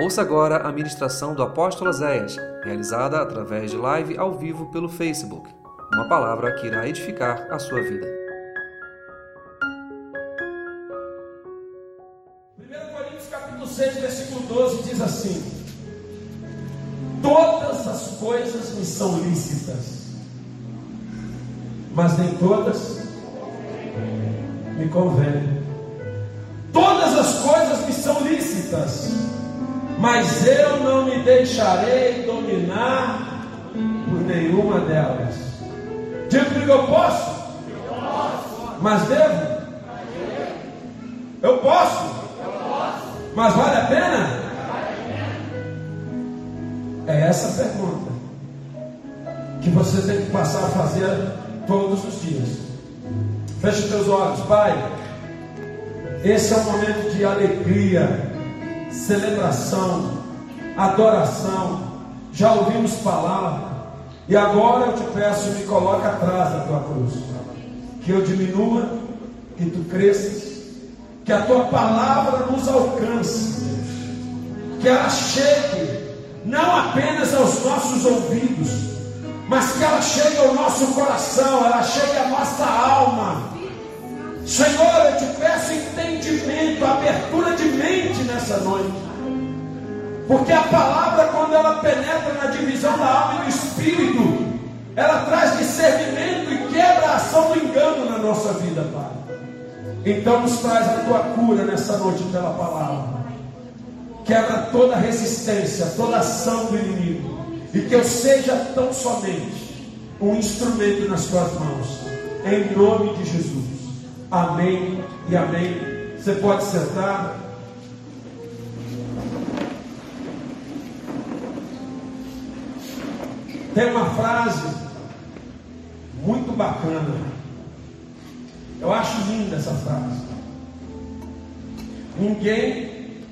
Ouça agora a ministração do apóstolo Zéias, realizada através de live ao vivo pelo Facebook. Uma palavra que irá edificar a sua vida. 1 Coríntios capítulo 6, versículo 12 diz assim: Todas as coisas me são lícitas, mas nem todas me convêm. Todas as coisas me são lícitas, mas eu não me deixarei dominar por nenhuma delas. Digo que eu posso, mas devo. Eu posso, mas vale a pena? É essa pergunta que você tem que passar a fazer todos os dias. Feche os teus olhos, Pai. Esse é um momento de alegria celebração, adoração. Já ouvimos palavra. E agora eu te peço, me coloque atrás da tua cruz. Que eu diminua e tu cresças. Que a tua palavra nos alcance. Que ela chegue não apenas aos nossos ouvidos, mas que ela chegue ao nosso coração, ela chegue à nossa alma Senhor, eu te peço entendimento, abertura de mente nessa noite. Porque a palavra, quando ela penetra na divisão da alma e do espírito, ela traz discernimento e quebra a ação do engano na nossa vida, Pai. Então nos traz a tua cura nessa noite pela palavra. Quebra toda resistência, toda ação do inimigo. E que eu seja tão somente um instrumento nas tuas mãos. Em nome de Jesus. Amém e amém. Você pode sentar. Tem uma frase muito bacana. Eu acho linda essa frase. Ninguém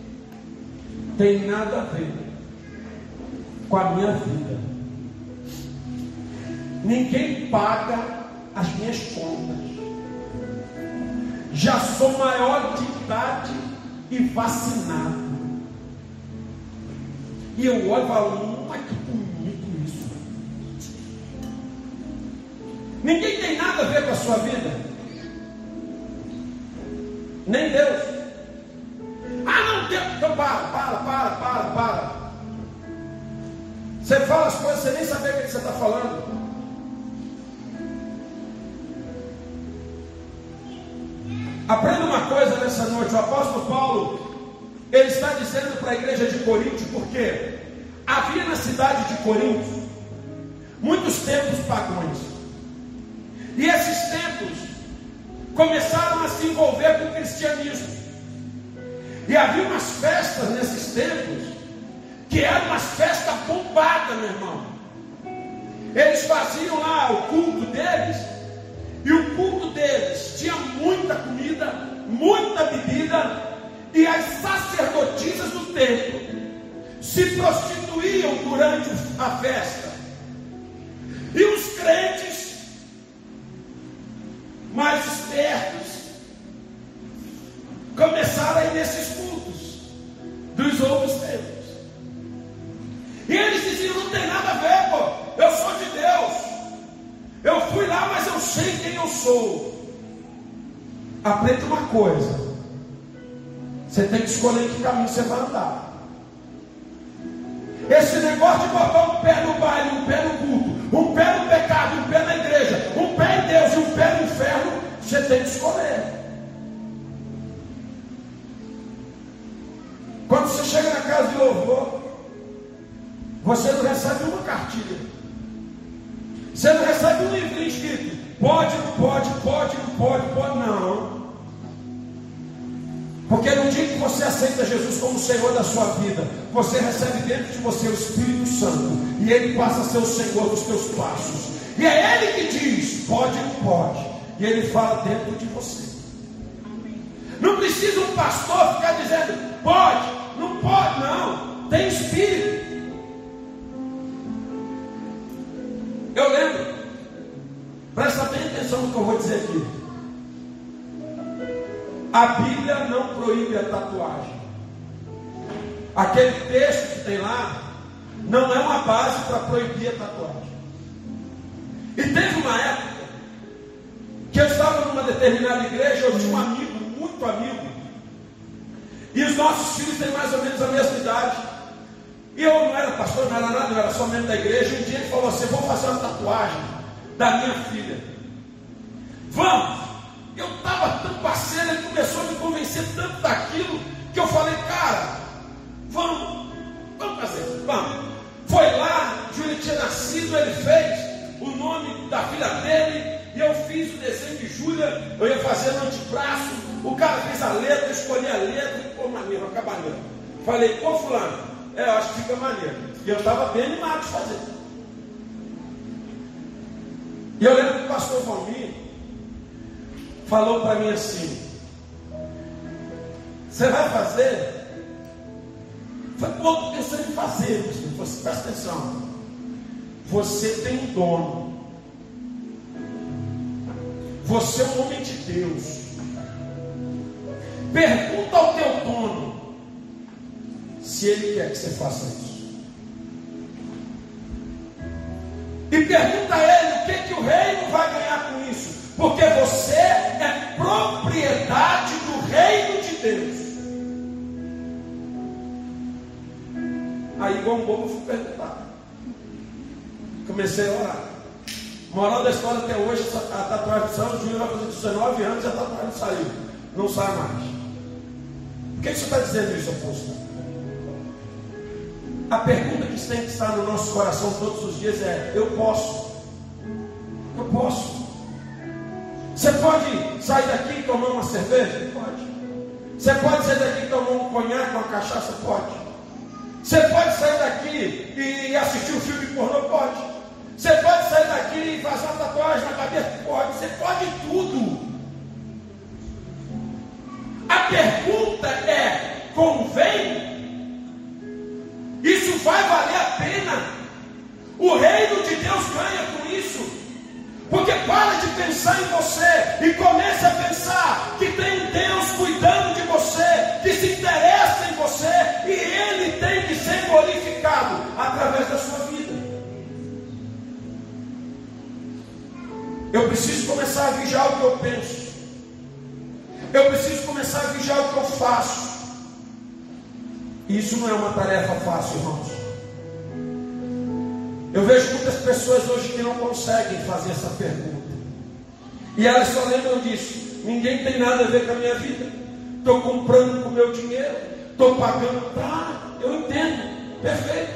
tem nada a ver com a minha vida. Ninguém paga as minhas contas já sou maior de idade e vacinado. E eu olho e falo, hum, mas que bonito isso. Ninguém tem nada a ver com a sua vida. Nem Deus. Ah, não, Deus. Então para, para, para, para, para. Você fala as coisas, você nem sabe o que você está falando. Aprenda uma coisa nessa noite. O apóstolo Paulo, ele está dizendo para a igreja de Corinto, porque havia na cidade de Corinto muitos templos pagãos. E esses templos começaram a se envolver com o cristianismo. E havia umas festas nesses templos que eram umas festas bombadas, meu irmão. Eles faziam lá o culto deles e o culto deles tinha muita comida, muita bebida, e as sacerdotisas do templo se prostituíam durante a festa. E os crentes, mais espertos, começaram a ir nesses sou. Aprenda uma coisa. Você tem que escolher que caminho você vai andar. Esse negócio de botar um pé no baile, um pé no culto, um pé no pecado, um pé na igreja, um pé em Deus e um pé no inferno, você tem que escolher. Quando você chega na casa de louvor, você não recebe uma cartilha. Você não recebe um livrinho escrito, pode, não pode, pode, não pode, pode, não. Porque no dia que você aceita Jesus como Senhor da sua vida, você recebe dentro de você o Espírito Santo, e Ele passa a ser o Senhor dos teus passos. E é Ele que diz, pode, não pode. E Ele fala dentro de você. Não precisa um pastor ficar dizendo, pode, não pode, não. Tem Espírito. Eu lembro, presta atenção no que eu vou dizer aqui. A Bíblia não proíbe a tatuagem. aquele texto que tem lá não é uma base para proibir a tatuagem. E teve uma época que eu estava numa determinada igreja, eu tinha um amigo, muito amigo, e os nossos filhos têm mais ou menos a mesma idade. E eu não era pastor, não era nada, eu era só membro da igreja. Um dia ele falou assim: Vou fazer uma tatuagem da minha filha. Vamos! Eu estava tão parceiro, ele começou a me convencer tanto daquilo, que eu falei: Cara, vamos, vamos fazer, vamos. Foi lá, Júlia tinha nascido, ele fez o nome da filha dele, e eu fiz o desenho de Júlia, eu ia fazer no antebraço, o cara fez a letra, eu escolhi a letra, e pô, maneiro, acabaria. Falei, pô, fulano, é, eu acho que fica maneiro. E eu estava bem animado de fazer. E eu lembro que o pastor Valmir falou para mim assim: Você vai fazer? Eu falei, pô, pensando em fazer. Você, presta atenção. Você tem um dono. Você é um homem de Deus. Pergunta ao teu dono se ele quer que você faça isso. E pergunta a ele o que, que o reino vai ganhar com isso. Porque você é propriedade do reino de Deus. Aí, igual um bobo, eu fui perguntar. Comecei a orar. Moral da história até hoje, a tatuagem saiu, o Júlio vai fazer 19 anos e a tatuagem saiu. Não sai mais. Por que você está dizendo isso, apóstolo? A pergunta que tem que estar no nosso coração todos os dias é: eu posso? Eu posso. Você pode sair daqui e tomar uma cerveja? Pode. Você pode sair daqui e tomar um conhaque, uma cachaça? Pode. Você pode sair daqui e assistir um filme pornô? Pode. Você pode sair daqui e fazer uma tatuagem na cabeça? Pode. Você pode tudo. A pergunta é: convém? Isso vai valer a pena. O reino de Deus ganha com isso. Porque para de pensar em você e comece a pensar que tem um Deus cuidando de você, que se interessa em você e Ele tem que ser glorificado através da sua vida. Eu preciso começar a vigiar o que eu penso. Eu preciso começar a vigiar o que eu faço. Isso não é uma tarefa fácil, irmãos. Eu vejo muitas pessoas hoje que não conseguem fazer essa pergunta. E elas só lembram disso. Ninguém tem nada a ver com a minha vida. Estou comprando com o meu dinheiro. Estou pagando. Tá, eu entendo. Perfeito.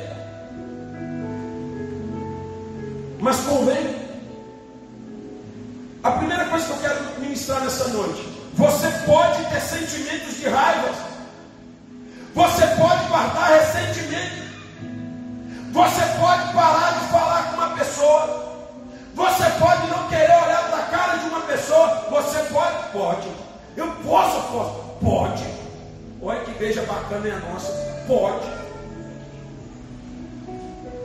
Mas convém. A primeira coisa que eu quero ministrar nessa noite. Você pode ter sentimentos de raiva você pode guardar ressentimento. Você pode parar de falar com uma pessoa. Você pode não querer olhar para a cara de uma pessoa. Você pode? Pode. Eu posso, posso? Pode. Olha que igreja bacana é a nossa. Pode.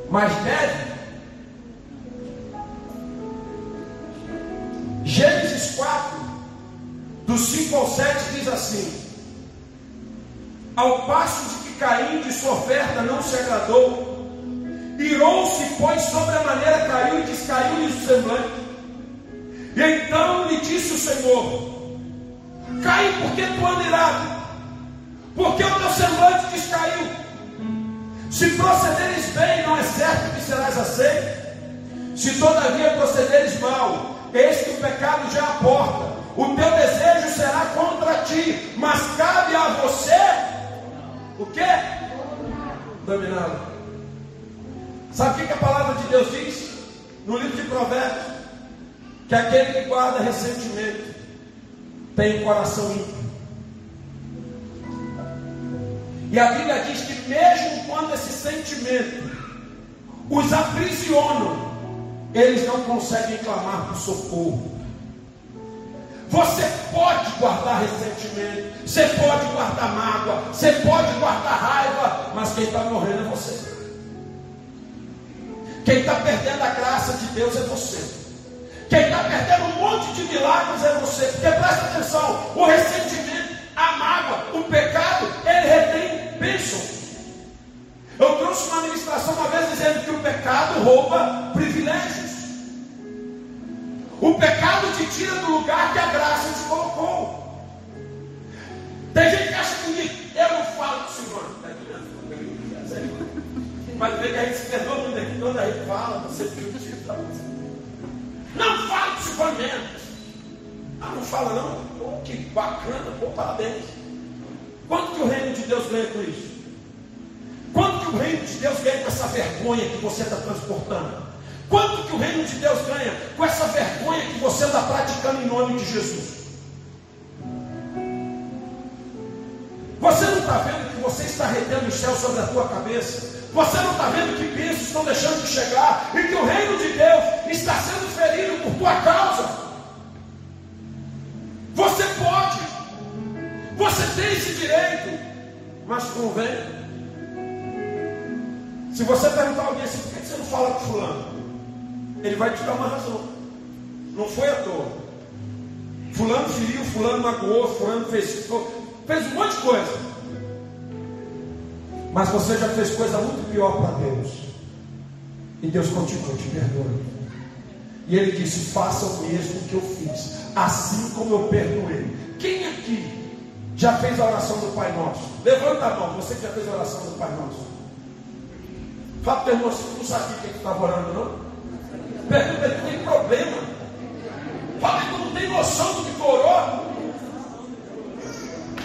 Mas deve. Gênesis 4, do 5 ao 7 diz assim: ao passo de que Caim de sua oferta não se agradou, irou-se, pois sobre a maneira caiu e descaiu-lhe o semblante. E então lhe disse o Senhor: Caim, por que tu anda irado? Porque o teu semblante descaiu. Se procederes bem, não é certo que serás aceito. Se todavia procederes mal, eis que o pecado já aporta. O teu desejo será contra ti, mas cabe a você o quê? Dominado. Sabe o que a palavra de Deus diz? No livro de Provérbios, que aquele que guarda ressentimento tem coração ímpio. E a Bíblia diz que mesmo quando esse sentimento os aprisionam, eles não conseguem clamar por socorro. Você pode guardar ressentimento, você pode guardar mágoa, você pode guardar raiva, mas quem está morrendo é você. Quem está perdendo a graça de Deus é você. Quem está perdendo um monte de milagres é você. Porque presta atenção: o ressentimento, a mágoa, o pecado, ele retém bênçãos. trouxe uma ministração uma vez dizendo que o pecado rouba privilégios. O pecado te tira do lugar que a graça te colocou. Tem gente que acha que eu não falo do Senhor. Mas vê que a gente se muito aqui, quando a gente fala, você justiça. Não fala do Senhor mesmo. Ah, não fala não? Oh, que bacana, pô, parabéns. Quanto que o reino de Deus ganha com isso? Quanto que o reino de Deus ganha com essa vergonha que você está transportando? Quanto que o reino de Deus ganha com essa vergonha que você está praticando em nome de Jesus? Você não está vendo você está retendo o céu sobre a tua cabeça? Você não está vendo que bênçãos estão deixando de chegar e que o reino de Deus está sendo ferido por tua causa? Você pode, você tem esse direito, mas convém. Se você perguntar alguém assim, por que você não fala com fulano? Ele vai te dar uma razão. Não foi à toa. Fulano feriu, fulano magoou, fulano fez, fez um monte de coisa. Mas você já fez coisa muito pior para Deus. E Deus continua te perdoando. E ele disse: faça o mesmo que eu fiz, assim como eu perdoei. Quem aqui já fez a oração do Pai Nosso? Levanta a mão, você que já fez a oração do Pai Nosso. Fala para irmão, você não sabia que estava orando, não? Pergunta, ele tem problema. Fala que não tem noção do que tu orou.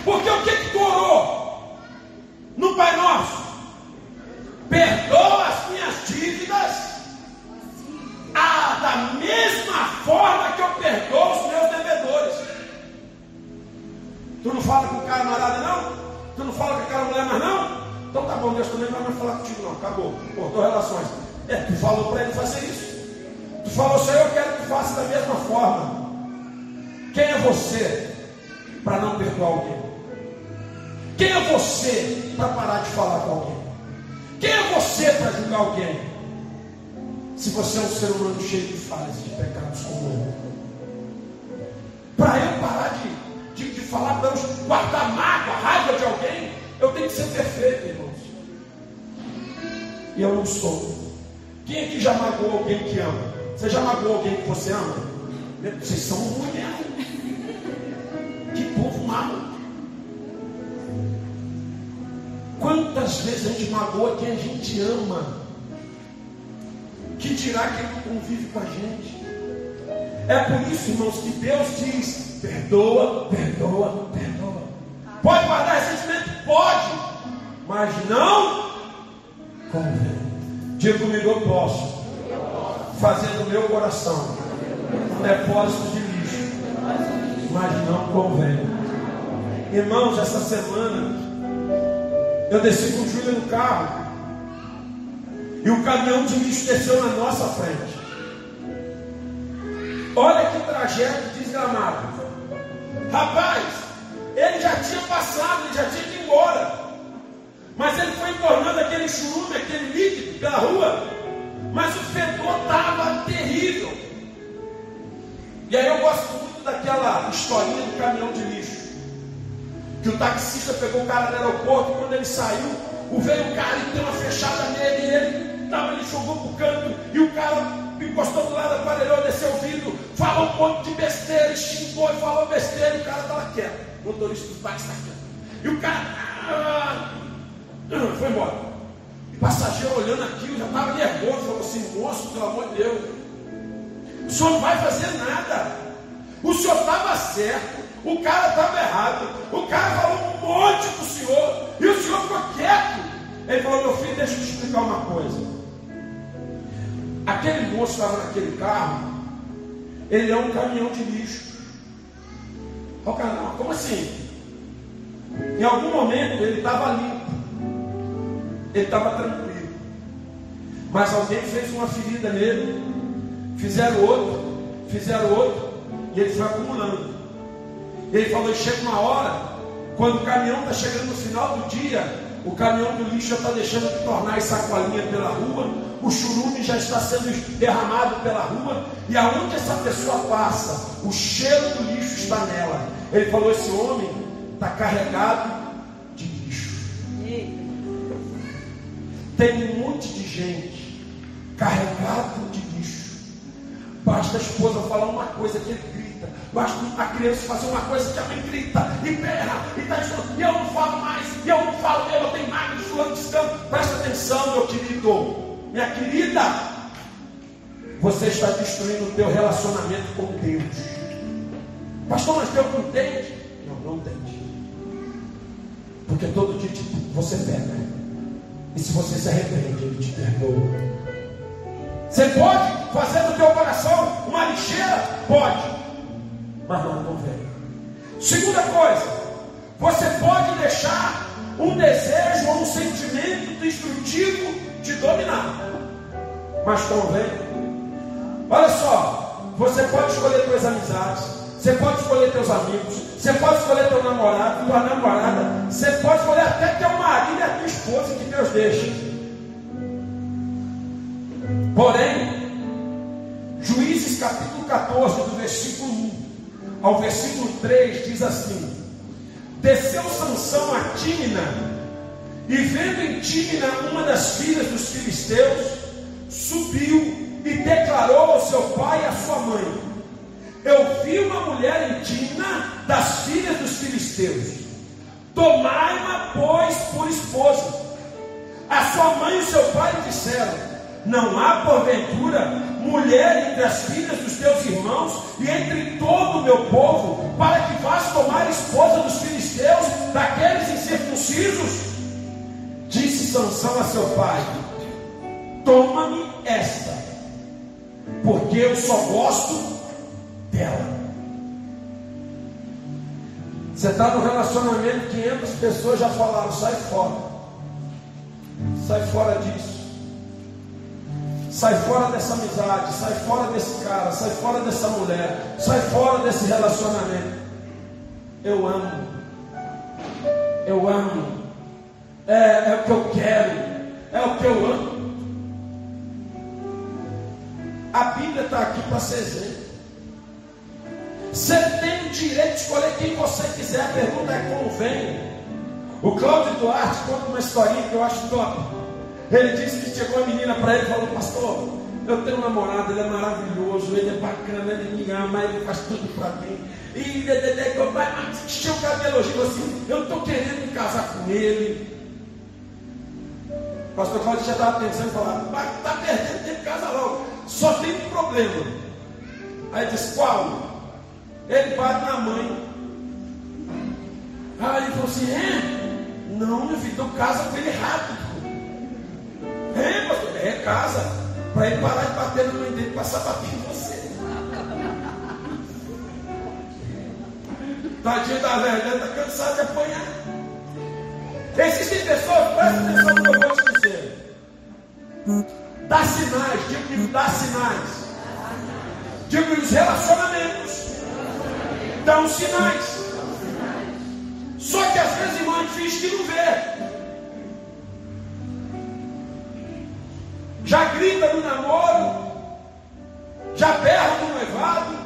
Porque o que, que tu orou? No Pai Nosso. Perdoa as minhas dívidas. Ah, da mesma forma que eu perdoo os meus devedores. Tu não fala com o cara marada, não? Tu não fala com aquela mulher mais, não? Então tá bom, Deus também não vai falar contigo, não. Acabou. Cortou relações. É, tu falou para ele fazer isso. Tu falou, Senhor, eu quero que faça da mesma forma. Quem é você para não perdoar alguém? Quem é você para parar de falar com alguém? Quem é você para julgar alguém? Se você é um ser humano cheio de falhas, de pecados como eu. Para eu parar de, de, de falar, para guardar mágoa, raiva de alguém, eu tenho que ser perfeito, irmãos. E eu não sou. Quem aqui já magoou alguém que ama? Você já magoou alguém que você ama? Vocês são ruins Quantas vezes a gente magoa quem a gente ama? Que dirá quem não convive com a gente? É por isso, irmãos, que Deus diz: perdoa, perdoa, perdoa. Pode guardar ressentimento? Pode, mas não convém. Diga comigo, eu posso fazer do meu coração um depósito de lixo, mas não convém. Irmãos, essa semana eu desci com o Júlio no carro e o caminhão de lixo desceu na nossa frente. Olha que trajeto desgramado. Rapaz, ele já tinha passado, ele já tinha ido embora. Mas ele foi tornando aquele churume, aquele líquido pela rua. Mas o fedor estava terrível. E aí eu gosto muito daquela historinha do caminhão de lixo. Que o taxista pegou o cara no aeroporto e quando ele saiu, o veio o cara e deu uma fechada nele e ele, tava, ele jogou pro canto e o cara encostou do lado, aparelhou, desceu o vidro, falou um monte de besteira, xingou e falou besteira e o cara estava quieto. O motorista do táxi está quieto. E o cara ah, ah, foi embora. E o passageiro olhando aquilo já estava nervoso, falou assim, moço, pelo amor de Deus, o senhor não vai fazer nada. O senhor estava certo, o cara estava errado, o cara falou um monte para o senhor, e o senhor ficou quieto. Ele falou, meu filho, deixa eu te explicar uma coisa. Aquele moço estava naquele carro, ele é um caminhão de lixo. O cara, não, como assim? Em algum momento ele estava limpo, ele estava tranquilo. Mas alguém fez uma ferida nele, fizeram outro, fizeram outro, e ele foi acumulando. Ele falou: chega uma hora, quando o caminhão está chegando no final do dia, o caminhão do lixo já está deixando de tornar as sacolinhas pela rua, o churume já está sendo derramado pela rua, e aonde essa pessoa passa, o cheiro do lixo está nela. Ele falou: esse homem está carregado de lixo. Tem um monte de gente carregado de lixo. Basta a esposa falar uma coisa que ele grita. Basta a criança fazer uma coisa que a mãe grita e berra e está dizendo, eu não falo mais, eu não falo eu tenho máquina de fulano de Presta atenção, meu querido, minha querida. Você está destruindo o teu relacionamento com Deus. Pastor, mas Deus não entende? Não, não entende. Porque todo dia você peca. E se você se arrepende, Ele te perdoa. Você pode fazer do teu coração uma lixeira? Pode. Mas não convém. Segunda coisa, você pode deixar um desejo ou um sentimento destrutivo te dominar. Mas convém Olha só, você pode escolher suas amizades, você pode escolher teus amigos, você pode escolher teu namorado, tua namorada, você pode escolher até teu marido e a tua esposa que Deus deixa. Porém, Juízes capítulo 14, do versículo 1 ao versículo 3, diz assim: Desceu Sansão a Tímina, e vendo em Tímina uma das filhas dos filisteus, subiu e declarou ao seu pai e à sua mãe: Eu vi uma mulher indigna das filhas dos filisteus. Tomai-ma, pois, por esposa. A sua mãe e seu pai disseram: Não há porventura mulher entre as filhas dos teus irmãos e entre todo o meu povo, para que vás tomar esposa dos filisteus, daqueles incircuncisos? Disse Sansão a seu pai: Toma-me esta porque eu só gosto dela. Você está no relacionamento, 500 pessoas já falaram: sai fora, sai fora disso, sai fora dessa amizade, sai fora desse cara, sai fora dessa mulher, sai fora desse relacionamento. Eu amo, eu amo, é, é o que eu quero, é o que eu amo. A Bíblia está aqui para ser exemplo. Você tem o direito de escolher quem você quiser. A pergunta é como vem. O Cláudio Duarte conta uma historinha que eu acho top. Ele disse que chegou uma menina para ele e falou: Pastor, eu tenho um namorado, ele é maravilhoso, ele é bacana, ele me ama, ele faz tudo para mim. E encheu o cabelo elogio assim: Eu estou querendo casar com ele. O pastor Cláudio já estava pensando e falava: Está perdendo tempo, casa logo. Só tem um problema. Aí diz: Qual? Ele bate na mãe. Aí ele falou assim: É? Não, meu filho, então casa com ele rápido. É, pastor, é casa. Para ele parar de bater na mãe dele, passar batendo em você. Tadinho da velha, está cansado de apanhar. Existem pessoas, presta atenção no que eu vou te dizer. Dá sinais, digo que dá sinais. Digo que os relacionamentos dão sinais. Só que às vezes irmão diz que não vê. Já grita no namoro, já berra no noivado,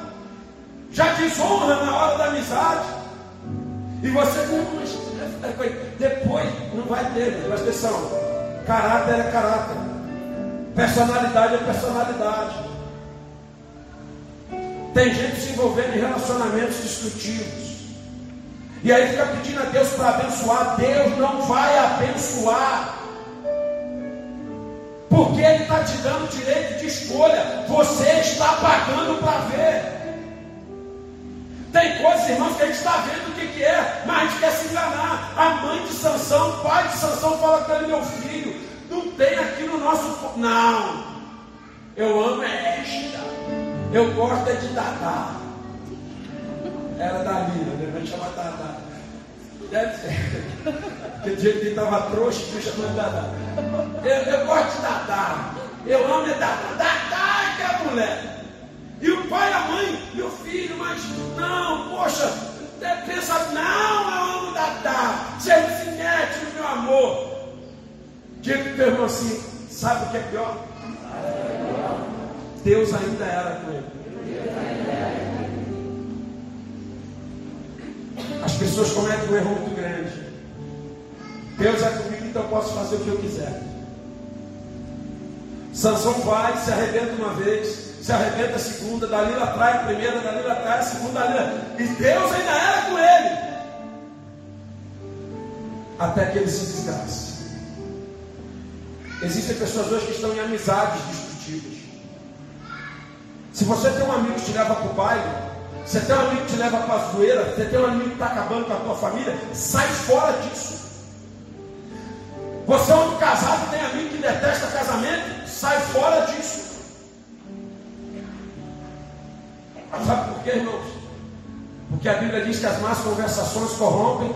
já desonra na hora da amizade. E você depois não vai ter, presta atenção. Caráter é caráter. Personalidade é personalidade. Tem gente se envolvendo em relacionamentos destrutivos. E aí fica pedindo a Deus para abençoar. Deus não vai abençoar. Porque Ele está te dando direito de escolha. Você está pagando para ver. Tem coisas, irmãos, que a gente está vendo o que, que é, mas a gente quer se enganar. A mãe de Sansão, o pai de Sansão fala para ele, meu filho, não tem aqui no nosso. Não. Eu amo é esta. Eu gosto é de Dadá. Era da minha mãe chama Dadá. Deve ser. Porque dia que ele estava trouxa, me chamando Dadá. Eu, eu gosto de Dadá. Eu amo é Dadá. Dadá que é mulher. E o pai e a mãe, meu filho, mas não, poxa, pensa, não, eu amo Dadá. Você não meu amor. Diga o teu irmão assim: sabe o que é pior? Deus ainda era com ele. As pessoas cometem um erro muito grande. Deus é comigo, então eu posso fazer o que eu quiser. Sansão vai, se arrebenta uma vez, se arrebenta a segunda, Dalila trai a primeira, Dalila trai a segunda, Dalila. E Deus ainda era com ele. Até que ele se desgaste. Existem pessoas hoje que estão em amizades destrutivas. Se você tem um amigo que te leva para o baile, você tem um amigo que te leva para a zoeira, você tem um amigo que está acabando com a tua família, sai fora disso. Você é um casado tem amigo que detesta casamento, sai fora disso. Sabe por quê, irmãos? Porque a Bíblia diz que as más conversações corrompem.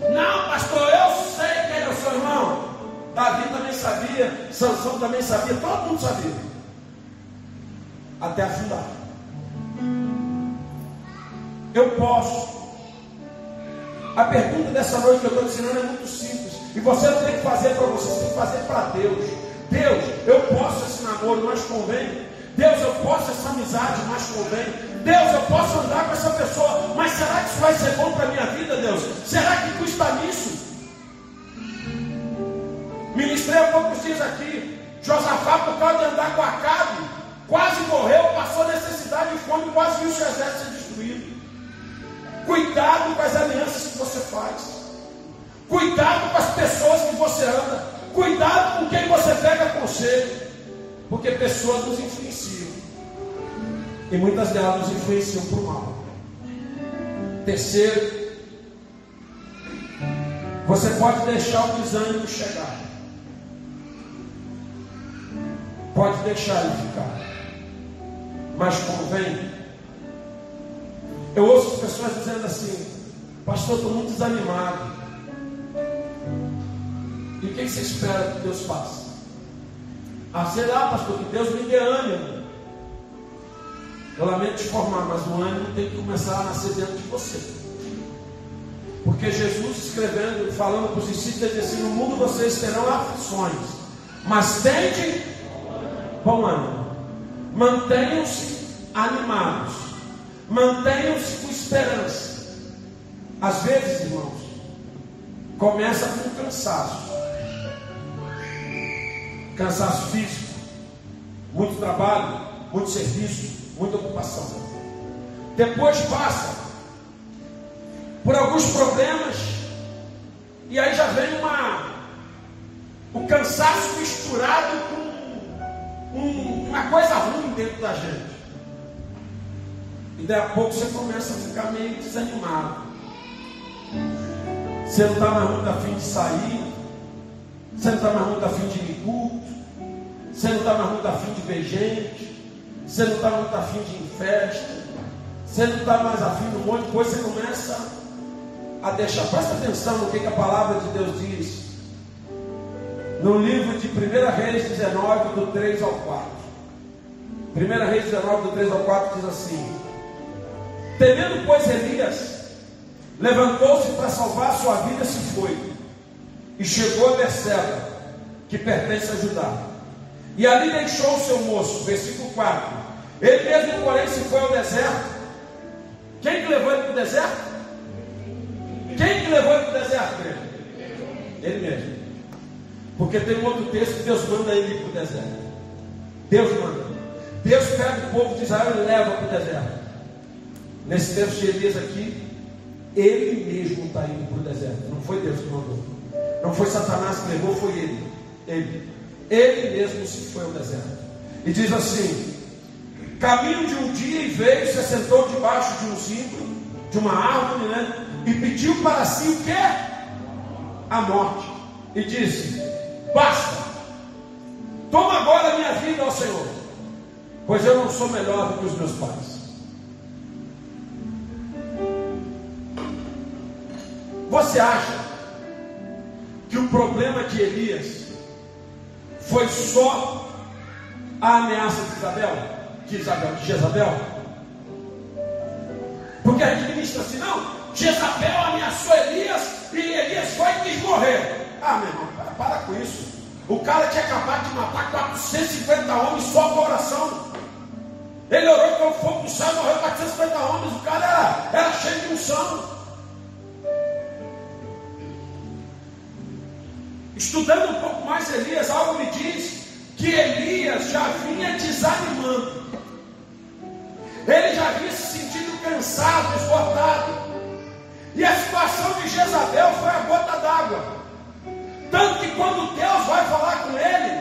Não, pastor, eu sei quem é o seu irmão. Davi também sabia, Sansão também sabia, todo mundo sabia. Até afundar. Eu posso. A pergunta dessa noite que eu estou ensinando é muito simples. E você não tem que fazer para você, você tem que fazer para Deus. Deus, eu posso esse namoro, mas convém. Deus, eu posso essa amizade, mas convém. Deus, eu posso andar com essa pessoa, mas será que isso vai ser bom para a minha vida, Deus? Será que custa nisso? Ministrei há poucos dias aqui. Josafá, por causa de andar com Acabe, quase morreu, passou necessidade e fome, quase viu o exército destruído. Cuidado com as alianças que você faz. Cuidado com as pessoas que você anda. Cuidado com quem você pega conselho. Porque pessoas nos influenciam. E muitas delas nos influenciam por mal. Terceiro, você pode deixar o desânimo chegar. Pode deixar ele ficar. Mas convém. Eu ouço as pessoas dizendo assim, pastor, estou muito desanimado. E o que você espera que Deus faça? Ah, pastor, que Deus me dê ânimo. Eu lamento te formar, mas o ânimo tem que começar a nascer dentro de você. Porque Jesus escrevendo, falando para os discípulos, ele disse assim: No mundo vocês terão aflições, mas tende bom ânimo. Mantenham-se animados. Mantenham-se com esperança. Às vezes, irmãos, começa com cansaço. Cansaço físico, muito trabalho, muito serviço, muita ocupação. Depois passa por alguns problemas e aí já vem uma o cansaço misturado com um, uma coisa ruim dentro da gente. E daí a pouco você começa a ficar meio desanimado. Você não está mais muito afim de sair. Você não está mais muito afim de ir culto. Você não está mais muito afim de ver gente. Você não está muito afim de ir em festa. Você não está mais afim de um monte de coisa. Você começa a deixar. Presta atenção no que, que a palavra de Deus diz. No livro de 1 Reis 19, do 3 ao 4. 1 Reis 19, do 3 ao 4 diz assim: Temendo, pois, Elias, levantou-se para salvar sua vida, se foi, e chegou a Berseba, que pertence a Judá. E ali deixou o seu moço, versículo 4. Ele mesmo, porém, se foi ao deserto. Quem que levou ele para o deserto? Quem que levou ele para o deserto, ele? Mesmo. Porque tem um outro texto que Deus manda ele para o deserto. Deus manda. Deus pega o povo de Israel e leva para o deserto. Nesse tempo de Elias aqui, ele mesmo está indo para o deserto. Não foi Deus que mandou. Não foi Satanás que levou, foi ele. Ele. Ele mesmo se foi ao deserto. E diz assim: Caminho de um dia e veio, se assentou debaixo de um zimbro, de uma árvore, né? E pediu para si o que? A morte. E disse: Basta, toma agora a minha vida, ó Senhor, pois eu não sou melhor do que os meus pais. Você acha que o problema de Elias foi só a ameaça de Isabel? De Isabel, de Jezabel? Porque a gente ministra assim, não, Jezabel ameaçou Elias e Elias foi e quis morrer. Ah, meu irmão, para, para com isso. O cara tinha acabado de matar 450 homens só com oração. Ele orou com o fogo do céu, morreu 450 homens. O cara era, era cheio de unção. Estudando um pouco mais Elias, algo me diz que Elias já vinha desanimando. Ele já vinha se sentindo cansado, esgotado. E a situação de Jezabel foi a gota d'água. Tanto que quando Deus vai falar com ele,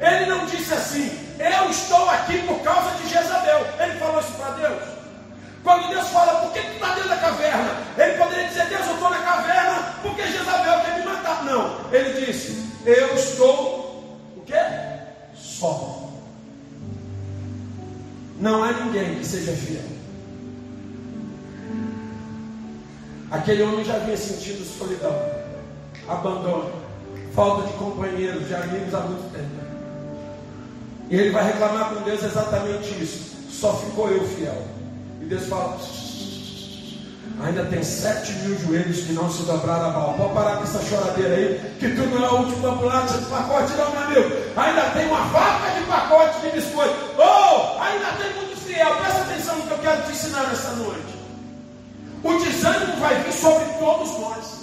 ele não disse assim: Eu estou aqui por causa de Jezabel. Ele falou isso para Deus. Quando Deus fala, por que tu está dentro da caverna? Ele poderia dizer, Deus, eu estou na caverna porque Jezabel quer me matar. Não, ele disse, eu estou o quê? Só. Não há ninguém que seja fiel. Aquele homem já vinha sentindo solidão, abandono, falta de companheiros, de amigos há muito tempo. E ele vai reclamar com Deus exatamente isso. Só ficou eu fiel. Deus fala: ainda tem sete mil joelhos que não se dobraram a Baal. Pode parar com essa choradeira aí, que tu não é a última ambulância de pacote, não, meu amigo. Ainda tem uma vaca de pacote de biscoito. Oh, ainda tem muito fiel. Presta atenção no que eu quero te ensinar nessa noite. O desânimo vai vir sobre todos nós.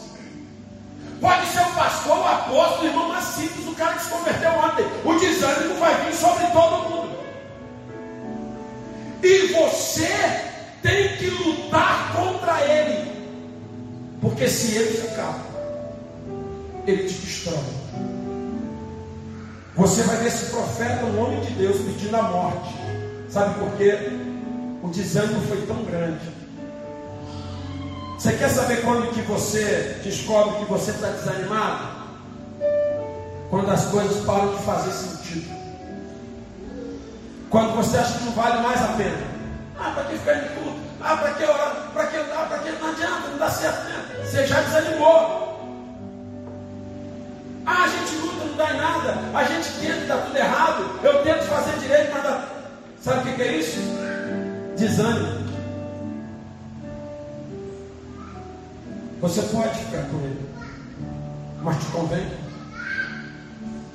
Pode ser o pastor, o apóstolo, o irmão simples, o cara que se converteu ontem. O desânimo vai vir sobre todo mundo. E você tem que lutar contra ele. Porque se ele ficar, ele te destrói. Você vai ver esse profeta, um homem de Deus, pedindo a morte. Sabe por quê? O desânimo foi tão grande. Você quer saber quando que você descobre que você está desanimado? Quando as coisas param de fazer sentido. Quando você acha que não vale mais a pena. Ah, para que ficar em tudo? Ah, para que orar? Para que dar? Para que não adianta, não dá certo né? Você já desanimou. Ah, a gente luta, não dá em nada. A gente tenta, dá tudo errado. Eu tento fazer direito, mas dá... Sabe o que é isso? Desânimo. Você pode ficar com ele, mas te convém.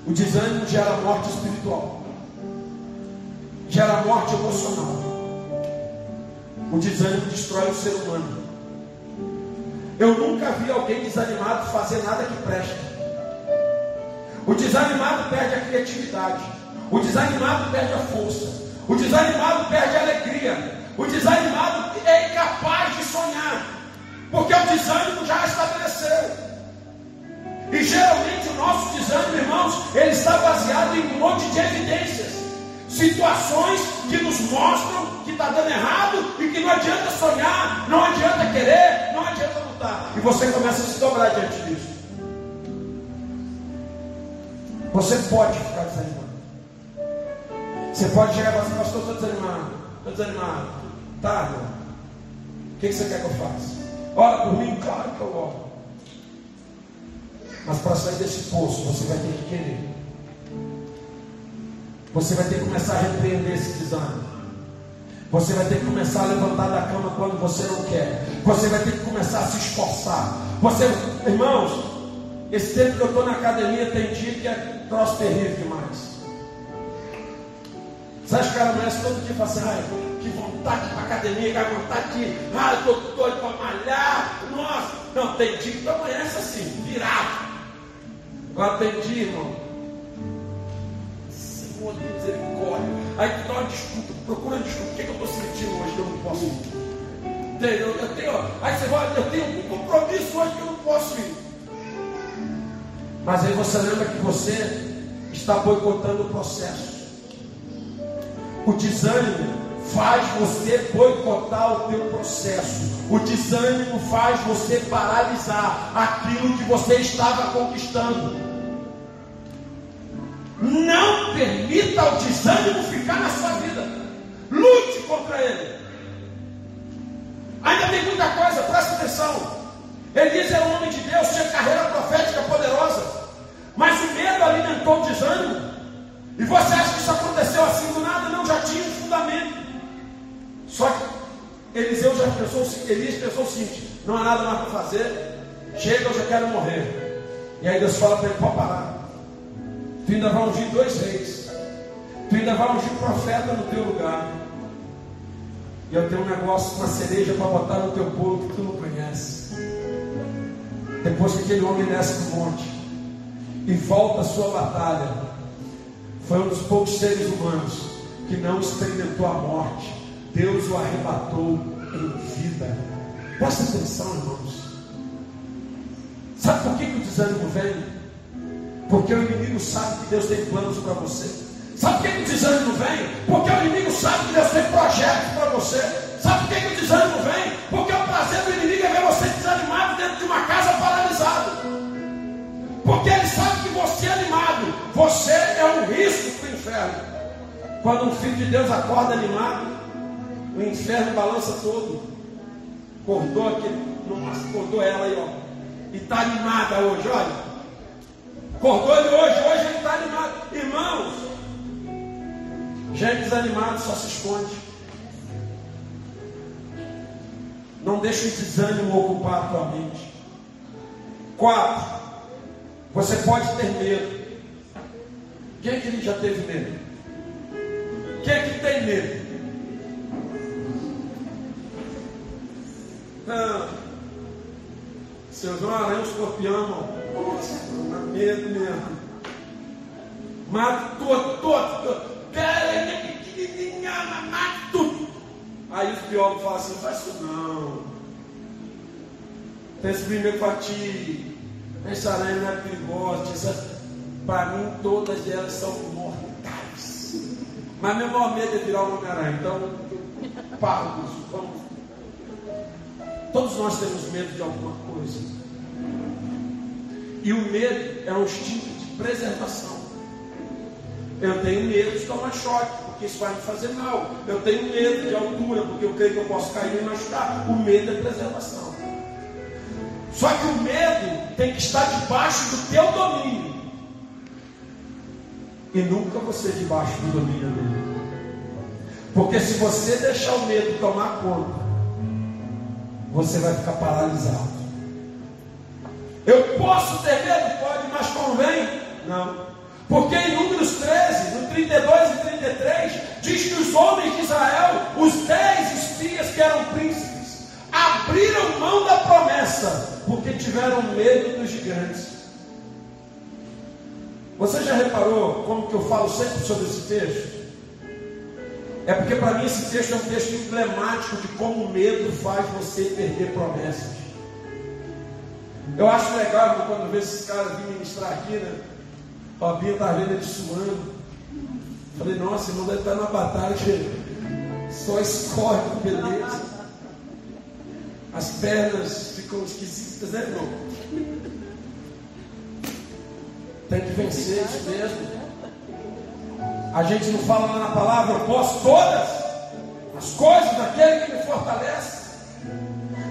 O desânimo gera morte espiritual, gera morte emocional. O desânimo destrói o ser humano. Eu nunca vi alguém desanimado fazer nada que preste. O desanimado perde a criatividade. O desanimado perde a força. O desanimado perde a alegria. O desanimado é incapaz de sonhar. Porque o desânimo já estabeleceu. E geralmente o nosso desânimo, irmãos, ele está baseado em um monte de evidências. Situações que nos mostram que está dando errado e que não adianta sonhar, não adianta querer, não adianta lutar. E você começa a se dobrar diante disso. Você pode ficar desanimado. Você pode chegar e falar assim, pastor, estou desanimado, estou desanimado. Tá, irmão. O que você quer que eu faça? Ora por mim, claro que eu oro. Mas para sair desse poço, você vai ter que querer. Você vai ter que começar a repreender esse desânimo. Você vai ter que começar a levantar da cama quando você não quer. Você vai ter que começar a se esforçar. Você, irmãos, esse tempo que eu estou na academia tem dia que é troço terrível demais. Que o cara amanhece todo dia e fala assim, ai, que vontade para academia, que vontade de, eu estou doido para malhar, nossa. Não, tem dia que tu amanhece assim, virado. Agora tem dia, irmão. Misericórdia. Aí tu dá uma desculpa, procura desculpa. O que, é que eu estou sentindo hoje que eu não posso ir? Entendeu? Eu tenho, aí você vai, eu tenho um compromisso hoje que eu não posso ir. Mas aí você lembra que você está boicotando o processo. O desânimo faz você boicotar o teu processo. O desânimo faz você paralisar aquilo que você estava conquistando. Não permita o desânimo ficar na sua vida. Lute contra ele. Ainda tem muita coisa, presta atenção. Elias era um homem de Deus, tinha carreira profética poderosa. Mas o medo alimentou o desânimo. E você acha que isso aconteceu assim do nada? Não, já tinha um fundamento. Só que Eliseu já pensou, Elias pensou o seguinte: não há nada mais para fazer, chega, eu já quero morrer. E aí Deus fala para ele: pode parar. Tu ainda vai ungir dois reis, tu ainda vai ungir profeta no teu lugar. E eu tenho um negócio, uma cereja para botar no teu bolo que tu não conhece. Depois que aquele homem desce do monte e volta a sua batalha, foi um dos poucos seres humanos que não experimentou a morte. Deus o arrebatou em vida. Presta atenção, irmãos. Sabe por que, que o desânimo vem? Porque o inimigo sabe que Deus tem planos para você. Sabe por que, o desânimo vem? Porque o inimigo sabe que Deus tem projetos para você. Sabe por que, o desânimo vem? Porque o prazer do inimigo é ver você desanimado dentro de uma casa paralisado. Porque ele sabe que você é animado, você é um risco para o inferno. Quando um filho de Deus acorda animado, o inferno balança todo. Acordou nossa, acordou ela aí, ó. E está animada hoje, olha. Acordou ele hoje, hoje ele está animado. Irmãos, gente desanimado só se esconde. Não deixe o desânimo ocupar a tua mente. Quatro, você pode ter medo. Quem é que já teve medo? Quem é que tem medo? Não. Seu João Aranha, escorpião, nossa, dá medo mesmo. Mata todo, todo. Mata tudo. Aí os biólogos falam assim, faz isso não. Tem esse primeiro ti. Essa aranha não é perigosa. Para mim, todas elas são mortais. Mas meu maior medo é virar uma aranha. Então, isso. Vamos. Todos nós temos medo de alguma coisa. E o medo é um instinto de preservação. Eu tenho medo de tomar choque, porque isso vai me fazer mal. Eu tenho medo de altura, porque eu creio que eu posso cair e me machucar. O medo é preservação. Só que o medo tem que estar debaixo do teu domínio. E nunca você debaixo do domínio dele. Porque se você deixar o medo tomar conta, você vai ficar paralisado. Eu posso ter medo? Pode, mas convém? Não. Porque em Números 13, no 32 e 33, diz que os homens de Israel, os dez espias que eram príncipes, abriram mão da promessa, porque tiveram medo dos gigantes. Você já reparou como que eu falo sempre sobre esse texto? É porque para mim esse texto é um texto emblemático de como o medo faz você perder promessas. Eu acho legal quando eu vejo esses caras vir ministrar aqui, né? Fabinho está vendo ele suando. Falei, nossa, irmão deve estar na batalha, só escorre com beleza. As pernas ficam esquisitas, né, irmão? Tem que vencer isso mesmo. A gente não fala lá na palavra, eu posso todas as coisas daquele que me fortalece.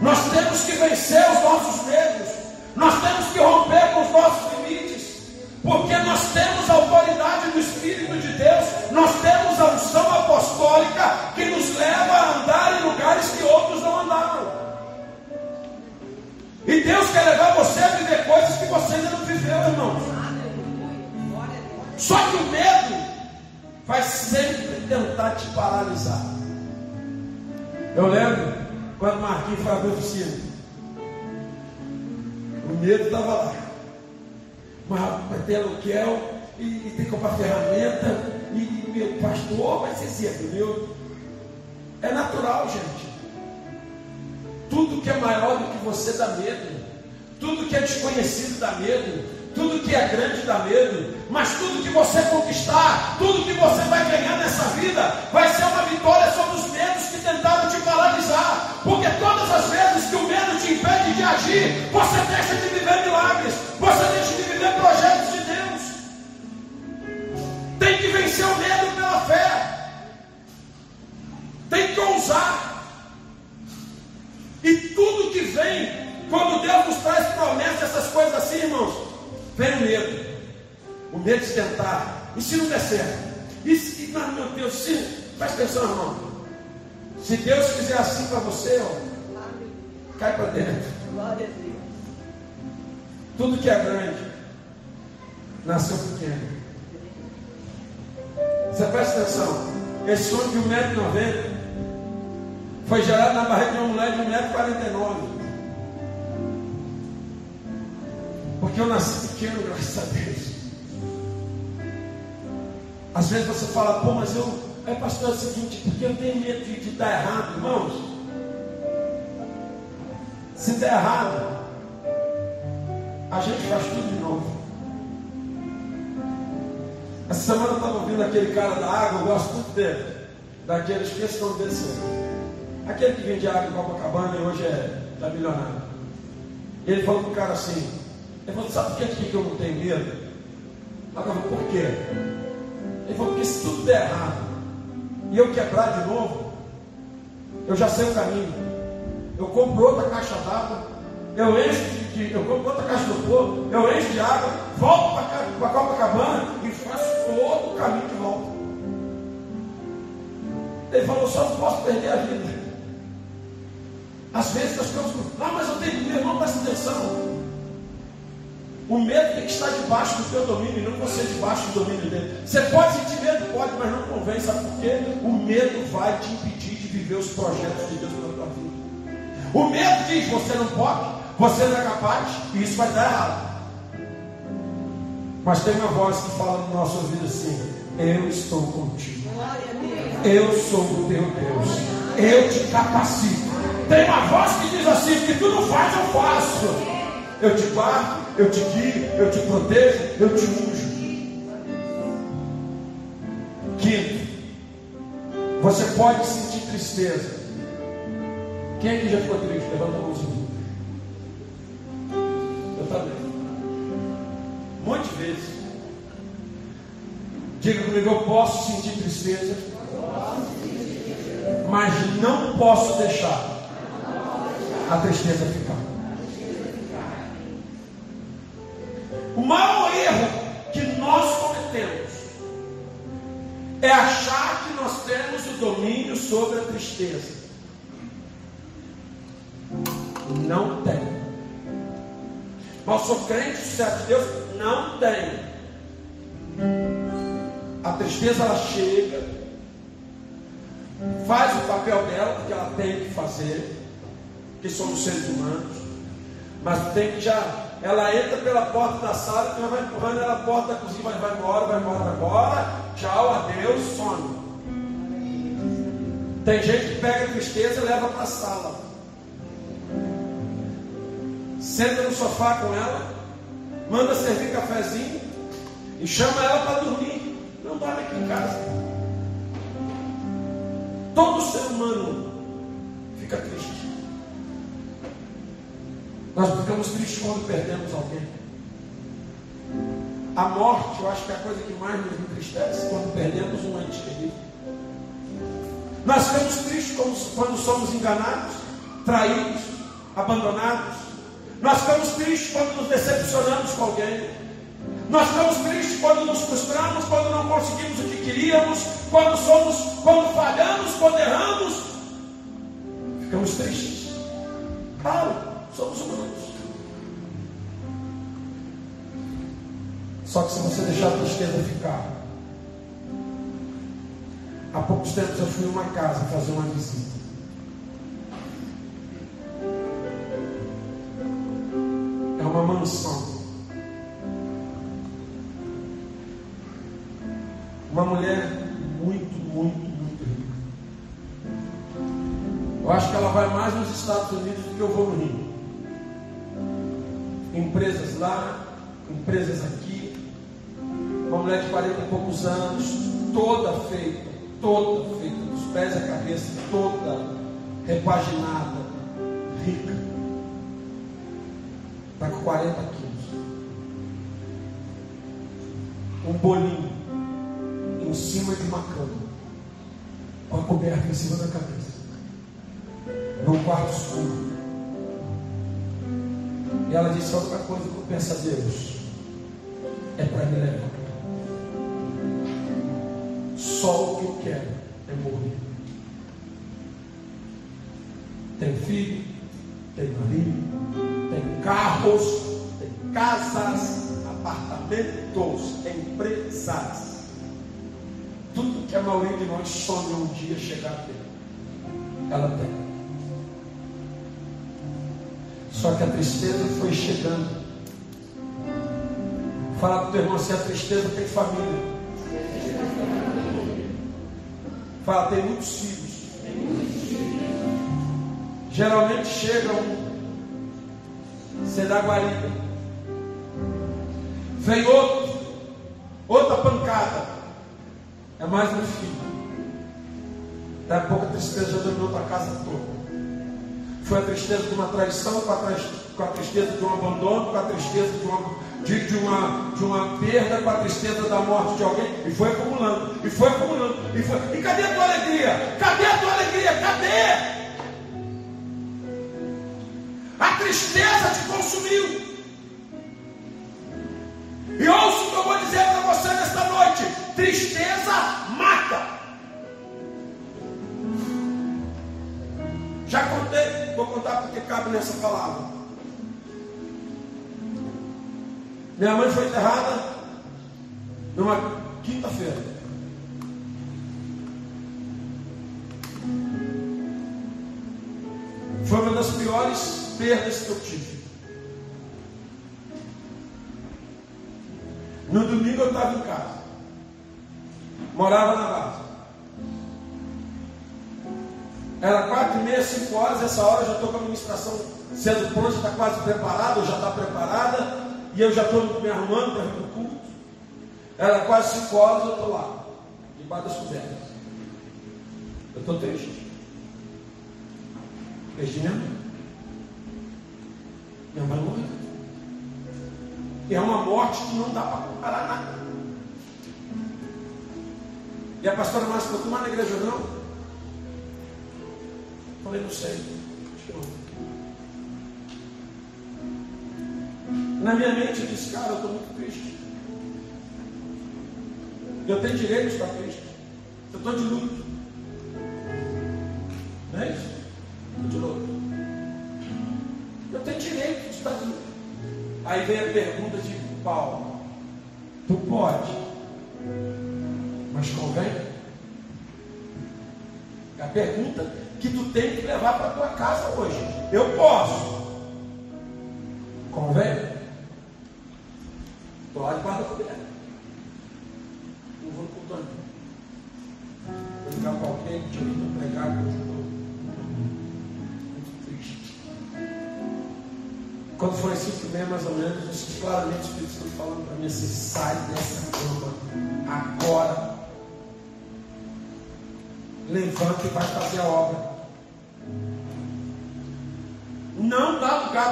Nós temos que vencer os nossos medos. Nós temos que romper com os nossos limites. Porque nós temos a autoridade do Espírito de Deus. Nós temos a unção apostólica que nos leva a andar em lugares que outros não andaram. E Deus quer levar você a viver coisas que você ainda não viveu, irmãos. Só que o medo vai sempre tentar te paralisar. Eu lembro quando Marquinhos foi abrir a oficina. O medo estava lá. Mas vai ter aluguel e, e, tem que comprar ferramenta. E, e meu pastor vai ser sempre, meu. É natural, gente. Tudo que é maior do que você dá medo. Tudo que é desconhecido dá medo. Tudo que é grande dá medo, mas tudo que você conquistar, tudo que você vai ganhar nessa vida, vai ser uma vitória sobre os medos que tentaram te paralisar. Porque todas as vezes que o medo te impede de agir, você deixa de viver milagres, você deixa de viver projetos de Deus. Tem que vencer o medo pela fé, tem que ousar. E tudo que vem, quando Deus nos traz promessas, essas coisas assim, irmãos, Vem o medo. O medo de tentar. E se não der certo? E se, meu Deus, se, presta atenção, irmão. Se Deus fizer assim para você, ó, cai para dentro. Tudo que é grande nasceu pequeno. Você presta atenção. Esse homem de 1,90m foi gerado na barriga de uma mulher de 1,49m. Porque eu nasci pequeno, graças a Deus. Às vezes você fala, pô, mas eu. Aí, pastor, é o seguinte, porque eu tenho medo de, de dar errado, irmãos. Se der errado, a gente faz tudo de novo. Essa semana eu estava ouvindo aquele cara da água, eu gosto muito dele. Daquele, esqueci o nome. Aquele que vende água em Copacabana e hoje é tá milionário. Ele falou para o cara assim, ele falou, sabe por que, que eu não tenho medo? Ela falou, por quê? Ele falou, porque se tudo der errado e eu quebrar de novo, eu já sei o caminho. Eu compro outra caixa d'água, eu encho de, de, eu compro outra caixa de fogo, eu encho de água, volto para Copacabana e faço todo o caminho de volta. Ele falou, só posso perder a vida. Às vezes nós ficamos, ah, mas eu tenho medo, não presta atenção. O medo tem que estar debaixo do teu domínio e não você debaixo do domínio dele. Você pode sentir medo, pode, mas não convém, sabe por quê? O medo vai te impedir de viver os projetos de Deus na tua vida. O medo diz: você não pode, você não é capaz, e isso vai dar errado. Mas tem uma voz que fala no nosso ouvido assim: Eu estou contigo. Eu sou o teu Deus. Eu te capacito. Tem uma voz que diz assim: que tu não faz, eu faço. Eu te guardo, eu te guio, eu te protejo, eu te unjo. Quinto, você pode sentir tristeza. Quem aqui já ficou triste? Levanta a mãozinha. Eu também. Muitas vezes. Diga comigo, eu posso sentir tristeza, mas não posso deixar a tristeza ficar. O maior erro que nós cometemos é achar que nós temos o domínio sobre a tristeza. Não tem. Mas sou crente, certo de Deus? Não tem. A tristeza ela chega, faz o papel dela, porque ela tem que fazer, que somos seres humanos, mas tem que já ela entra pela porta da sala, e vai empurrando ela a porta da cozinha, vai, vai embora, vai embora, vai embora. Tchau, adeus, some. Tem gente que pega a tristeza e leva para a sala. Senta no sofá com ela, manda servir cafezinho e chama ela para dormir. Não dorme aqui em casa. Todo ser humano fica triste. Nós ficamos tristes quando perdemos alguém. A morte, eu acho que é a coisa que mais nos entristece quando perdemos um ente querido. Nós ficamos tristes quando somos enganados, traídos, abandonados. Nós ficamos tristes quando nos decepcionamos com alguém. Nós ficamos tristes quando nos frustramos, quando não conseguimos o que queríamos, quando somos, quando falhamos, quando erramos. Ficamos tristes. Claro. Somos humanos. Só que se você deixar a tristeza ficar. Há poucos tempos eu fui numa casa fazer uma visita. Empresas lá, empresas aqui. Uma mulher de 40 e poucos anos, toda feita, toda feita, dos pés à cabeça, toda repaginada, rica. Está com 40 quilos. Um bolinho em cima de uma cama, com a coberta em cima da cabeça, num quarto escuro. E ela disse outra coisa que eu a Deus. É para me levar. Só o que eu quero é morrer. Tem filho, tem marido, tem carros, tem casas, apartamentos, empresas. Tudo que a maioria de nós sonha um dia chegar a ter. Ela tem. Só que a tristeza foi chegando. Fala para o teu irmão se a tristeza tem família. Fala, tem muitos filhos. Geralmente chegam sem dar guarida. Vem outro, outra pancada. É mais um filho. Daqui a pouco a tristeza já dominou tua casa toda. Foi a tristeza de uma traição, com a, tristeza de um abandono, com a tristeza de uma, de, de, uma, de uma perda, com a tristeza da morte de alguém. E foi acumulando, e foi acumulando. E, foi, e cadê a tua alegria? Cadê a tua alegria? Cadê? A tristeza te consumiu. E ouça o que eu vou dizer para você nesta noite: tristeza nessa palavra. Minha mãe foi enterrada numa quinta-feira. Foi uma das piores perdas que eu tive. No domingo eu estava em casa. Morava na base. Era quatro e meia, cinco horas, essa hora eu já estou com a administração sendo pronta, está quase preparada, ou já está preparada, e eu já estou me arrumando para vir o culto. Era quase cinco horas, eu estou lá, debaixo das cobertas. Eu estou triste. Triste minha mãe. Minha mãe morreu. E é uma morte que não dá para comparar nada. E a pastora Márcia falou, mais na igreja não? Falei, não sei. Na minha mente eu disse, cara, eu estou muito triste. Eu tenho direito de estar triste. Eu estou de luto. Não é isso? Estou de luto. Eu tenho direito de estar de luto. Aí vem a pergunta de Paulo. Tu pode, mas convém? A pergunta para tua casa hoje. Eu posso.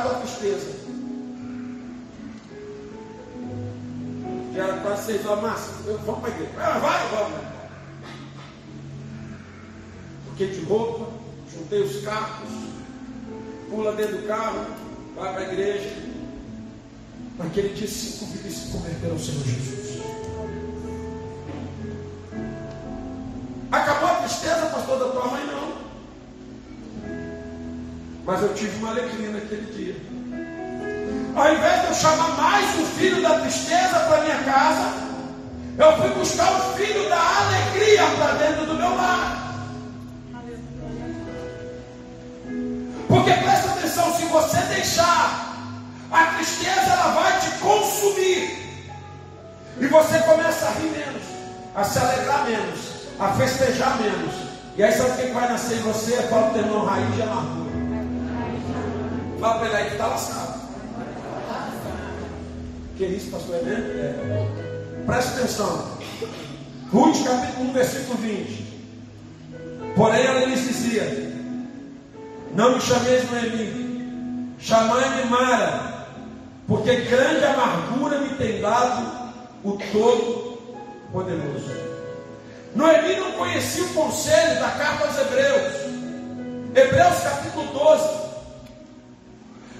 Para a tristeza. Já era quase seis horas, Márcio, vamos para a igreja. Ah, vai, vamos. Porque de roupa, juntei os carros, pula dentro do carro, vai para a igreja. Naquele dia, cinco vidas se converteram ao Senhor Jesus. Mas eu tive uma alegria naquele dia. Ao invés de eu chamar mais o filho da tristeza para minha casa, eu fui buscar o filho da alegria para dentro do meu lar. Porque presta atenção, se você deixar, a tristeza ela vai te consumir. E você começa a rir menos, a se alegrar menos, a festejar menos. E aí sabe o que vai nascer em você? Fala o teu irmão raiz de amargura. Ele aí que está lascado. Que isso, pastor? É mesmo? É. Presta atenção. Ruth capítulo 1, versículo 20. Porém ela lhes dizia: Não me chameis Noemi, chamai-me Mara, porque grande amargura me tem dado o Todo-Poderoso. Noemi não conhecia o conselho da carta aos Hebreus. Hebreus capítulo 12.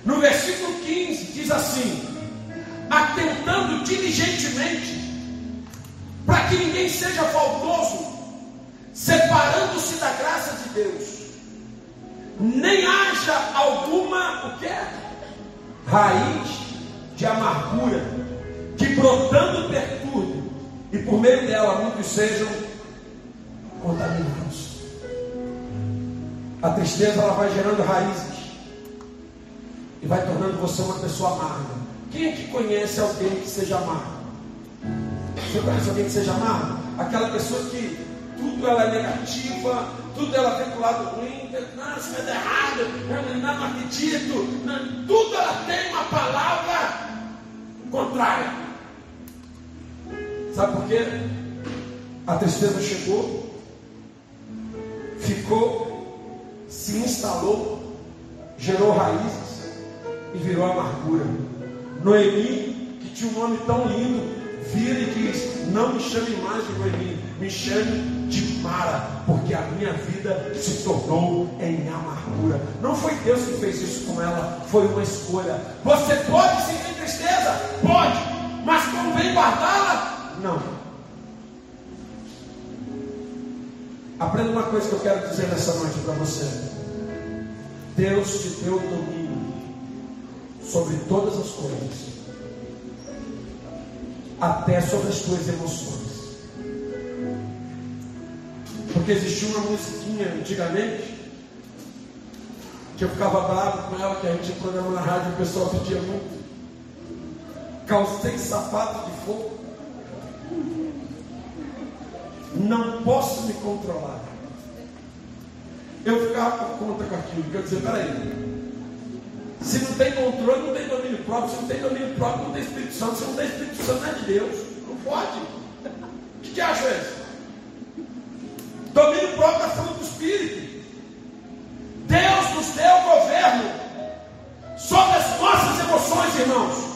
No versículo 15 diz assim: atentando diligentemente, para que ninguém seja faltoso, separando-se da graça de Deus, nem haja alguma o que? Raiz de amargura que brotando perturbe, e por meio dela muitos sejam contaminados. A tristeza ela vai gerando raízes e vai tornando você uma pessoa amarga. Quem é que conhece alguém que seja amargo? Você conhece alguém que seja amargo? Aquela pessoa que, tudo ela é negativa, tudo ela tem para o lado ruim, não, isso dar errado, eu não acredito, não, tudo ela tem uma palavra contrária. Sabe por quê? A tristeza chegou, ficou, se instalou, gerou raízes e virou amargura. Noemi, que tinha um nome tão lindo, vira e diz: Não me chame mais de Noemi, me chame de Mara, porque a minha vida se tornou em amargura. Não foi Deus que fez isso com ela, foi uma escolha. Você pode sentir tristeza? Pode, mas convém guardá-la? Não. Aprenda uma coisa que eu quero dizer nessa noite para você. Deus te deu domínio sobre todas as coisas até sobre as tuas emoções. Porque existia uma musiquinha antigamente que eu ficava bravo com ela, que a gente programa na rádio, o pessoal pedia muito. Calcei sapato de fogo. Não posso me controlar. Eu ficava por conta com aquilo, eu dizia, peraí, se não tem controle, não tem domínio próprio. Se não tem domínio próprio, não tem Espírito Santo. Se não tem Espírito Santo, não é de Deus. Não pode. O que, que acha isso? Domínio próprio é fruto do Espírito. Deus nos deu governo sobre as nossas emoções, irmãos.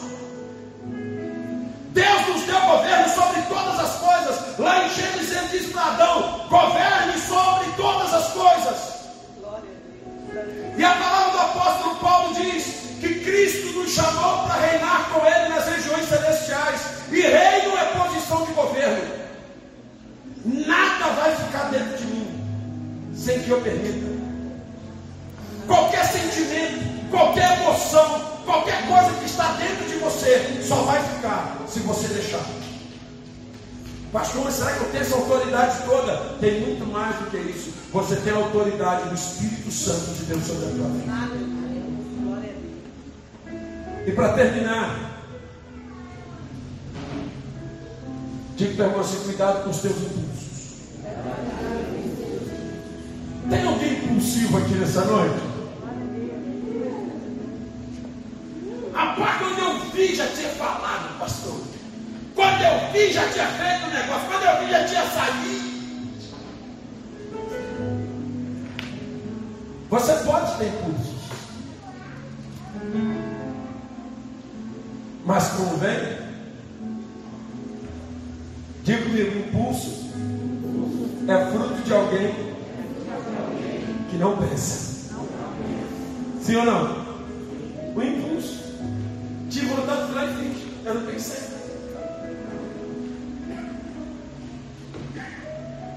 Deus nos deu governo sobre todas as coisas. Lá em Gênesis ele diz para Adão: governe sobre todas sem que eu permita. Qualquer sentimento, qualquer emoção, qualquer coisa que está dentro de você, só vai ficar se você deixar. Mas será que eu tenho essa autoridade toda? Tem muito mais do que isso. Você tem a autoridade do Espírito Santo de Deus sobre a tua vida. E para terminar, digo para você, cuidado com os teus impulsos. Tem alguém impulsivo aqui nessa noite? Rapaz, quando eu vi, já tinha falado, pastor. Quando eu vi, já tinha feito o negócio. Quando eu vi, já tinha saído. Você pode ter impulsos. Mas convém. Comigo, impulso é fruto de alguém que não pensa. Sim ou não? O impulso. Tive vontade de lá e fiz. Eu não pensei.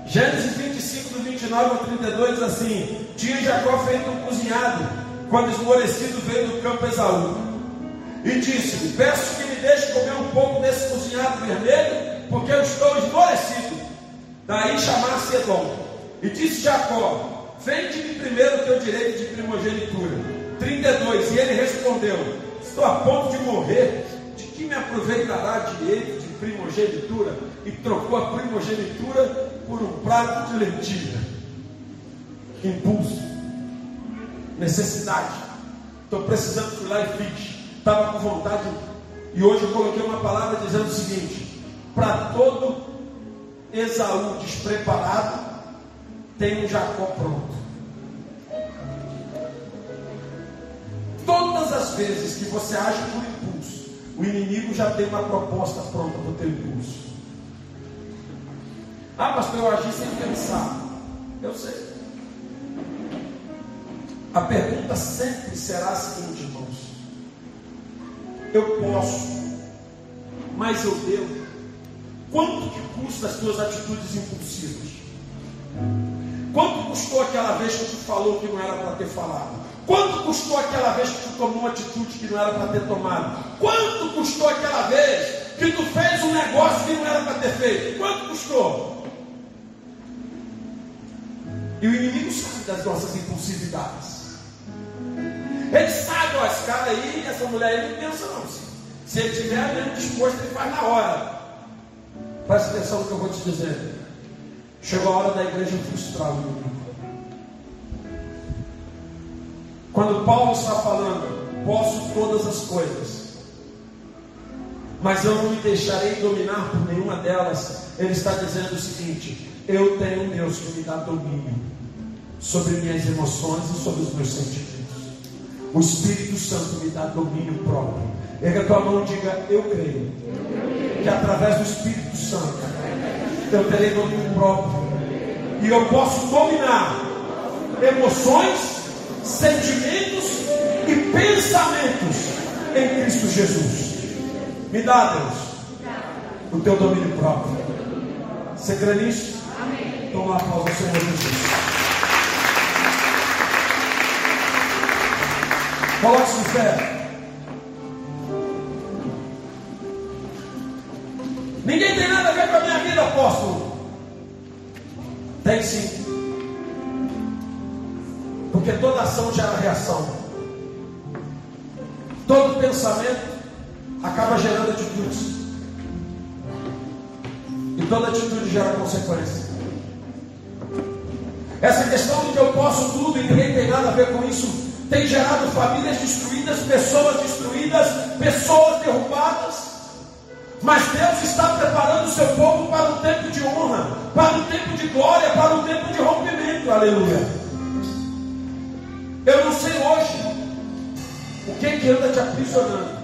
Gênesis 25, do 29 ao 32 diz assim: Tinha Jacó feito um cozinhado, quando esmorecido veio do campo Esaú. E disse-lhe: Peço que me deixe comer um pouco desse cozinhado vermelho, porque eu estou esmorecido. Daí chamar-se Edom. E disse Jacó: Vende-me primeiro o teu direito de primogenitura. 32. E ele respondeu: Estou a ponto de morrer. De que me aproveitará direito de primogenitura? E trocou a primogenitura por um prato de lentilha. Impulso, necessidade. Estou precisando, fui lá e fiz. Estava com vontade. E hoje eu coloquei uma palavra dizendo o seguinte: para todo Esaú despreparado, tem um Jacó pronto. Todas as vezes que você age por impulso, o inimigo já tem uma proposta pronta para o teu impulso. Ah, pastor, eu agi sem pensar. Eu sei. A pergunta sempre será a seguinte, irmãos: Eu posso, mas eu devo. Quanto que custa as tuas atitudes impulsivas? Quanto custou aquela vez que tu falou que não era para ter falado? Quanto custou aquela vez que tu tomou uma atitude que não era para ter tomado? Quanto custou aquela vez que tu fez um negócio que não era para ter feito? Quanto custou? E o inimigo sabe das nossas impulsividades. Ele sabe, ó, esse cara aí, essa mulher aí não pensa não. Se, se ele tiver mesmo disposto, ele faz na hora. Preste atenção no que eu vou te dizer. Chegou a hora da igreja frustrar o inimigo. Quando Paulo está falando, posso todas as coisas, mas eu não me deixarei dominar por nenhuma delas, ele está dizendo o seguinte: eu tenho um Deus que me dá domínio sobre minhas emoções e sobre os meus sentimentos. O Espírito Santo me dá domínio próprio. Erga tua mão e diga: Eu creio que através do Espírito Santo eu terei domínio próprio. E eu posso dominar emoções, sentimentos e pensamentos em Cristo Jesus. Me dá, Deus, o teu domínio próprio. Você crê nisso? Amém. Toma a pausa, Senhor Jesus. Coloque-se de pé. Ninguém tem nada a ver com a minha vida, apóstolo. Tem sim. Porque toda ação gera reação. Todo pensamento acaba gerando atitudes. E toda atitude gera consequência. Essa questão de que eu posso tudo e ninguém tem nada a ver com isso tem gerado famílias destruídas, pessoas destruídas, pessoas derrubadas. Mas Deus está preparando o seu povo para um tempo de honra, para um tempo de glória, para um tempo de rompimento. Aleluia. Eu não sei hoje o que, que anda te aprisionando.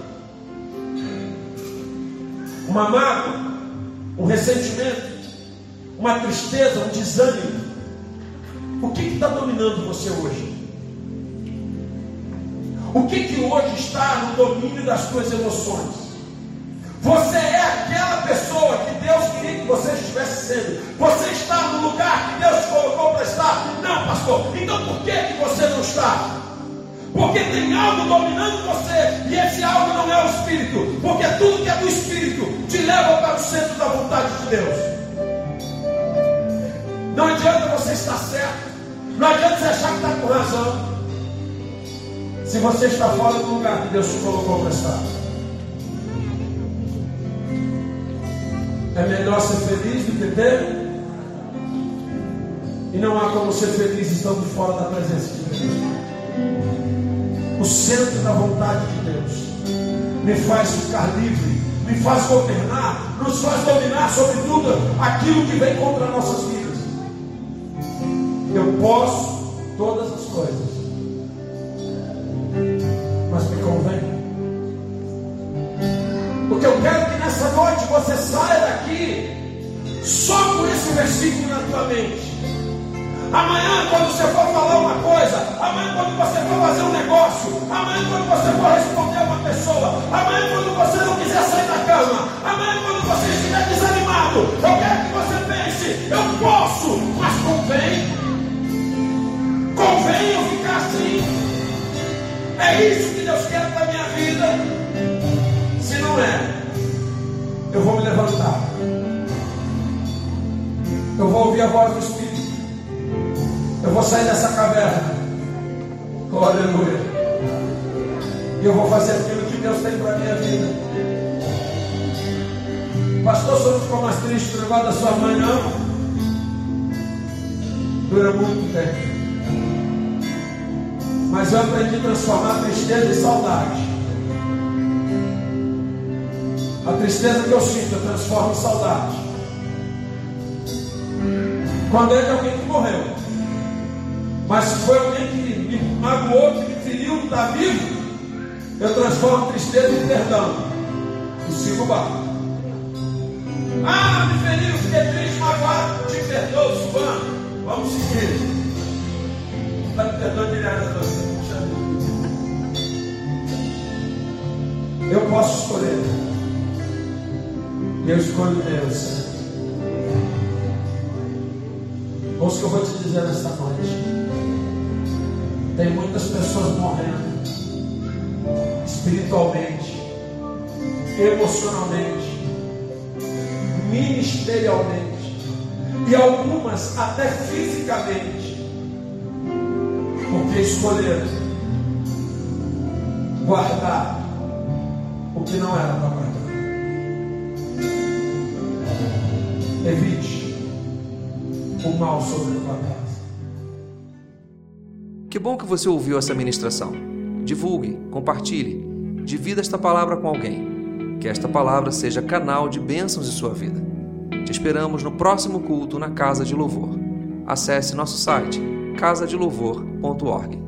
Uma mágoa, um ressentimento, uma tristeza, um desânimo. O que está dominando você hoje? O que, que hoje está no domínio das suas emoções? Você é aquela pessoa que Deus queria que você estivesse sendo. Você está no lugar que Deus colocou para estar. Não, pastor. Então por que, que você não está? Porque tem algo dominando você. E esse algo não é o Espírito. Porque tudo que é do Espírito te leva para o centro da vontade de Deus. Não adianta você estar certo. Não adianta você achar que está com razão. Se você está fora do lugar que Deus te colocou para estar, é melhor ser feliz do que ter. E não há como ser feliz estando fora da presença de Deus. O centro da vontade de Deus me faz ficar livre, me faz governar, nos faz dominar sobre tudo aquilo que vem contra nossas vidas. Eu posso todas as coisas você saia daqui só com esse versículo na tua mente. Amanhã, quando você for falar uma coisa, amanhã, quando você for fazer um negócio, amanhã, quando você for responder a uma pessoa, amanhã, quando você não quiser sair da cama, amanhã, quando você estiver desanimado, eu quero que você pense: eu posso, mas convém. Convém eu ficar assim. É isso que Deus quer para a minha vida. Se não é, eu vou me levantar. Eu vou ouvir a voz do Espírito. Eu vou sair dessa caverna. Oh, aleluia. E eu vou fazer aquilo que Deus tem para a minha vida. Pastor, o senhor ficou mais triste por levar da sua mãe, não? Dura muito tempo. Mas eu aprendi a transformar tristeza em saudade. A tristeza que eu sinto, eu transformo em saudade. Quando é de alguém que morreu. Mas se foi alguém que me magoou, que me feriu, está vivo, eu transformo tristeza em perdão. E sigo o barco. Ah, me feriu, fiquei triste, magoado, te perdoa, fulano. Vamos seguir. Está me perdoando direto, Eu posso escolher. Eu escolho Deus. Ouça o que eu vou te dizer nesta noite. Tem muitas pessoas morrendo espiritualmente, emocionalmente, ministerialmente e algumas até fisicamente, porque escolheram guardar o que não era para Evite. o mal sobre a tua casa. Que bom que você ouviu essa ministração. Divulgue, compartilhe, divida esta palavra com alguém. Que esta palavra seja canal de bênçãos em sua vida. Te esperamos no próximo culto na Casa de Louvor. Acesse nosso site casadelouvor.org.